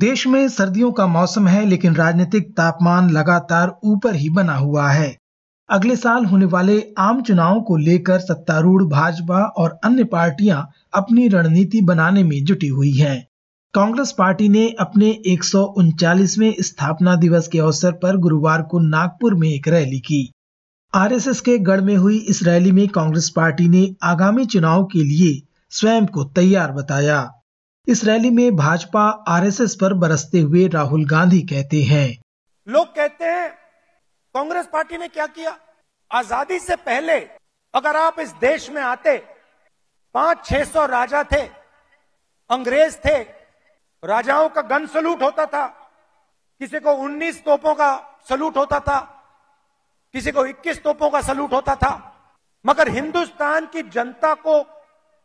देश में सर्दियों का मौसम है, लेकिन राजनीतिक तापमान लगातार ऊपर ही बना हुआ है। अगले साल होने वाले आम चुनावों को लेकर सत्तारूढ़ भाजपा और अन्य पार्टियाँ अपनी रणनीति बनाने में जुटी हुई हैं। कांग्रेस पार्टी ने अपने एक स्थापना दिवस के अवसर पर गुरुवार को नागपुर में एक रैली की। आरएसएस के गढ़ में हुई इस रैली में कांग्रेस पार्टी ने आगामी चुनाव के लिए स्वयं को तैयार बताया। इस रैली में भाजपा आरएसएस पर बरसते हुए राहुल गांधी कहते हैं। लोग कहते हैं, कांग्रेस पार्टी ने क्या किया? आज़ादी से पहले अगर आप इस देश में आते पाँच छह सौ राजा थे, अंग्रेज़ थे, राजाओं का गन सलूट होता था, किसी को 19 तोपों का सलूट होता था, किसी को 21 तोपों का सलूट होता था, मगर हिंदुस्तान की जनता को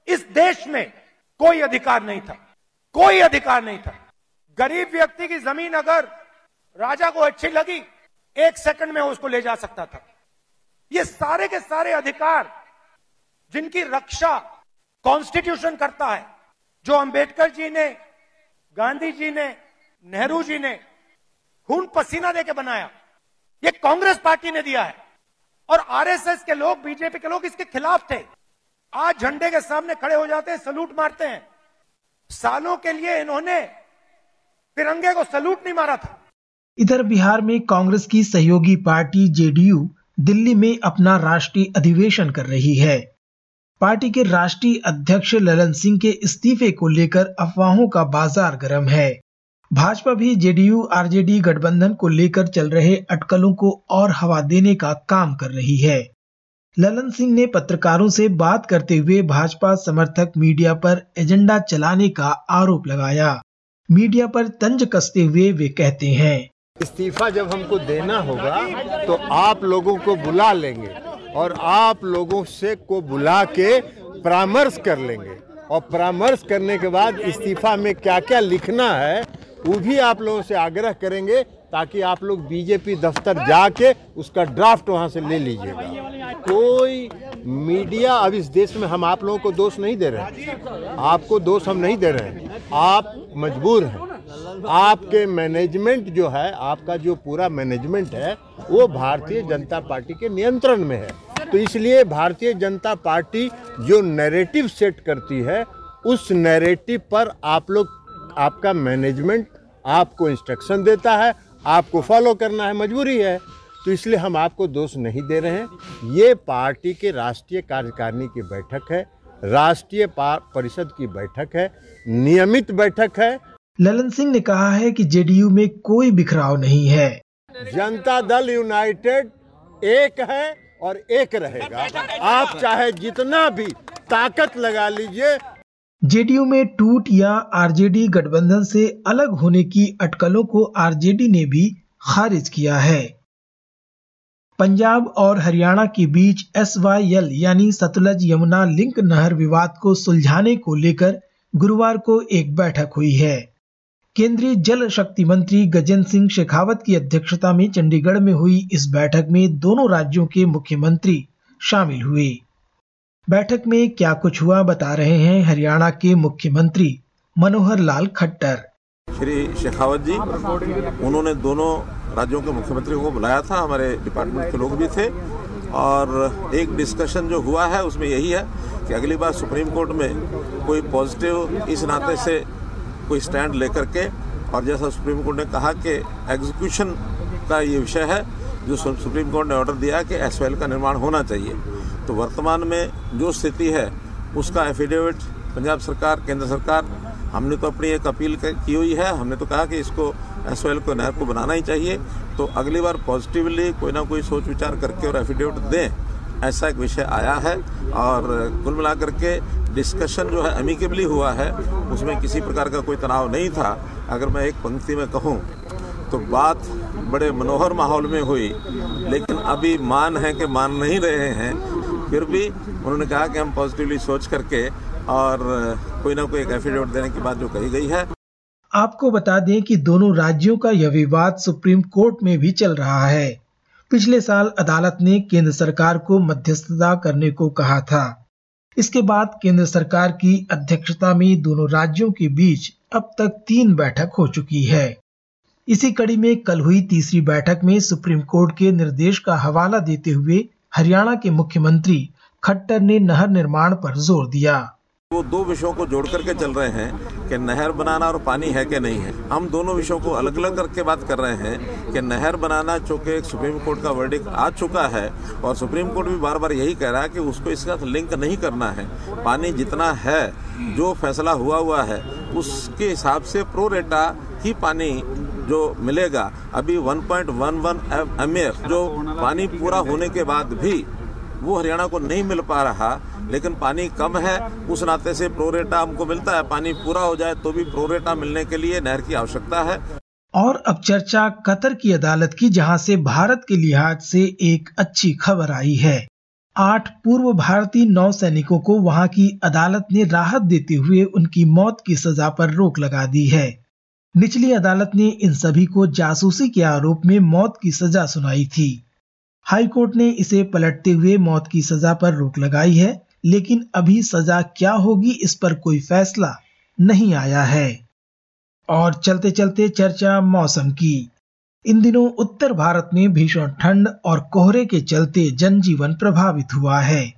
इस देश में कोई अधिकार नहीं था। कोई अधिकार नहीं था। गरीब व्यक्ति की ज़मीन अगर राजा को अच्छी लगी, एक सेकंड में उसको ले जा सकता था। ये सारे के सारे अधिकार जिनकी रक्षा कॉन्स्टिट्यूशन करता है, जो अंबेडकर जी ने, गांधी जी ने, नेहरू जी ने खून पसीना देके बनाया, ये कांग्रेस पार्टी ने दिया है। और आरएसएस के लोग, बीजेपी के लोग इसके खिलाफ थे। आज झंडे के सामने खड़े हो जाते हैं, सलूट मारते हैं। सालों के लिए इन्होंने तिरंगे को सलूट नहीं मारा था। इधर बिहार में कांग्रेस की सहयोगी पार्टी जेडीयू दिल्ली में अपना राष्ट्रीय अधिवेशन कर रही है। पार्टी के राष्ट्रीय अध्यक्ष ललन सिंह के इस्तीफे को लेकर अफवाहों का बाज़ार गर्म है। भाजपा भी जेडीयू, आरजेडी गठबंधन को लेकर चल रहे अटकलों को और हवा देने का काम कर रही है। ललन सिंह ने पत्रकारों से बात करते हुए भाजपा समर्थक मीडिया पर एजेंडा चलाने का आरोप लगाया। मीडिया पर तंज कसते हुए वे कहते हैं, इस्तीफा जब हमको देना होगा तो आप लोगों को बुला लेंगे और आप लोगों से को बुला के परामर्श कर लेंगे। और परामर्श करने के बाद इस्तीफा में क्या क्या लिखना है, वो भी आप लोगों से आग्रह करेंगे ताकि आप लोग बीजेपी दफ्तर जाके उसका ड्राफ्ट वहाँ से ले लीजिएगा। कोई मीडिया अब इस देश में हम आप लोगों को दोष नहीं दे रहे आपको दोष हम नहीं दे रहे हैं। आप मजबूर हैं। आपके मैनेजमेंट जो है, आपका जो पूरा मैनेजमेंट है, वो भारतीय जनता पार्टी के नियंत्रण में है। तो इसलिए भारतीय जनता पार्टी जो नैरेटिव सेट करती है, उस नैरेटिव पर आप लोग, आपका मैनेजमेंट आपको इंस्ट्रक्शन देता है आपको फॉलो करना है मजबूरी है। तो इसलिए हम आपको दोष नहीं दे रहे हैं। ये पार्टी के राष्ट्रीय कार्यकारिणी की बैठक है राष्ट्रीय परिषद की बैठक है नियमित बैठक है। ललन सिंह ने कहा है कि जेडीयू में कोई बिखराव नहीं है। जनता दल यूनाइटेड एक है और एक रहेगा। आप चाहे जितना भी ताकत लगा लीजिए जेडीयू में टूट या आरजेडी गठबंधन से अलग होने की अटकलों को आरजेडी ने भी खारिज किया है। पंजाब और हरियाणा के बीच एस वाई एल यानी सतलज यमुना लिंक नहर विवाद को सुलझाने को लेकर गुरुवार को एक बैठक हुई है। केंद्रीय जल शक्ति मंत्री गजेंद्र सिंह शेखावत की अध्यक्षता में चंडीगढ़ में हुई इस बैठक में दोनों राज्यों के मुख्यमंत्री शामिल हुए। बैठक में क्या कुछ हुआ बता रहे हैं हरियाणा के मुख्यमंत्री मनोहर लाल खट्टर। श्री शेखावत जी, उन्होंने दोनों राज्यों के मुख्यमंत्रियों को बुलाया था, हमारे डिपार्टमेंट के लोग भी थे, और एक डिस्कशन जो हुआ है, उसमें यही है कि अगली बार सुप्रीम कोर्ट में कोई पॉजिटिव इस नाते से कोई स्टैंड लेकर के, और जैसा सुप्रीम कोर्ट ने कहा कि एग्जीक्यूशन का ये विषय है, जो सुप्रीम कोर्ट ने ऑर्डर दिया कि एस का निर्माण होना चाहिए। तो वर्तमान में जो स्थिति है, उसका एफिडेविट पंजाब सरकार, केंद्र सरकार, हमने तो अपनी एक अपील की हुई है। हमने तो कहा कि इसको एस को, नहर को बनाना ही चाहिए। तो अगली बार पॉजिटिवली कोई ना कोई सोच विचार करके और एफिडेविट दें, ऐसा एक विषय आया है। और कुल मिलाकर के डिस्कशन जो है अमिकेबली हुआ है, उसमें किसी प्रकार का कोई तनाव नहीं था। अगर मैं एक पंक्ति में कहूँ तो बात बड़े मनोहर माहौल में हुई, लेकिन अभी मान है कि मान नहीं रहे हैं। फिर भी उन्होंने कहा कि हम पॉजिटिवली सोच करके और कोई ना कोई एक एफिडेविट देने की बात जो कही गई है। आपको बता दें कि दोनों राज्यों का यह विवाद सुप्रीम कोर्ट में भी चल रहा है। पिछले साल अदालत ने केंद्र सरकार को मध्यस्थता करने को कहा था। इसके बाद केंद्र सरकार की अध्यक्षता में दोनों राज्यों के बीच अब तक तीन बैठक हो चुकी है। इसी कड़ी में कल हुई तीसरी बैठक में सुप्रीम कोर्ट के निर्देश का हवाला देते हुए हरियाणा के मुख्यमंत्री खट्टर ने नहर निर्माण पर ज़ोर दिया। वो दो विषयों को जोड़ करके चल रहे हैं कि नहर बनाना और पानी है कि नहीं है। हम दोनों विषयों को अलग अलग करके बात कर रहे हैं कि नहर बनाना चूँकि सुप्रीम कोर्ट का वर्डिक आ चुका है और सुप्रीम कोर्ट भी बार बार यही कह रहा है कि उसको इसका लिंक नहीं करना है। पानी जितना है, जो फैसला हुआ हुआ है, उसके हिसाब से प्रोरेटा ही पानी जो मिलेगा, अभी 1.11 एमएफ जो पानी पूरा होने के बाद भी वो हरियाणा को नहीं मिल पा रहा, लेकिन पानी कम है, उस नाते से प्रोरेटा हमको मिलता है, पानी पूरा हो जाए तो भी प्रोरेटा मिलने के लिए नहर की आवश्यकता है। और अब चर्चा कतर की अदालत की, जहाँ से भारत के लिहाज से एक अच्छी खबर आई है। आठ पूर्व भारतीय नौ सैनिकों को वहाँ की अदालत ने राहत देते हुए उनकी मौत की सजा पर रोक लगा दी है। निचली अदालत ने इन सभी को जासूसी के आरोप में मौत की सजा सुनाई थी। हाईकोर्ट ने इसे पलटते हुए मौत की सजा पर रोक लगाई है, लेकिन अभी सजा क्या होगी इस पर कोई फैसला नहीं आया है। और चलते चलते चर्चा मौसम की। इन दिनों उत्तर भारत में भीषण ठंड और कोहरे के चलते जनजीवन प्रभावित हुआ है।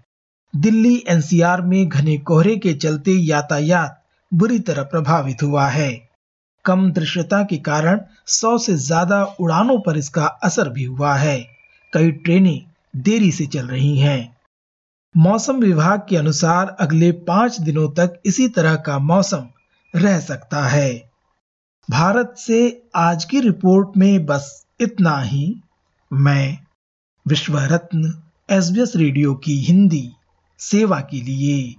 दिल्ली, एनसीआर में घने कोहरे के चलते यातायात बुरी तरह प्रभावित हुआ है। कम दृश्यता के कारण 100 से ज़्यादा उड़ानों पर इसका असर भी हुआ है। कई ट्रेनें देरी से चल रही हैं। मौसम विभाग के अनुसार अगले पाँच दिनों तक इसी तरह का मौसम रह सकता है। भारत से आज की रिपोर्ट में बस इतना ही। मैं विश्व रत्न एसबीएस रेडियो की हिंदी, सेवा के लिए।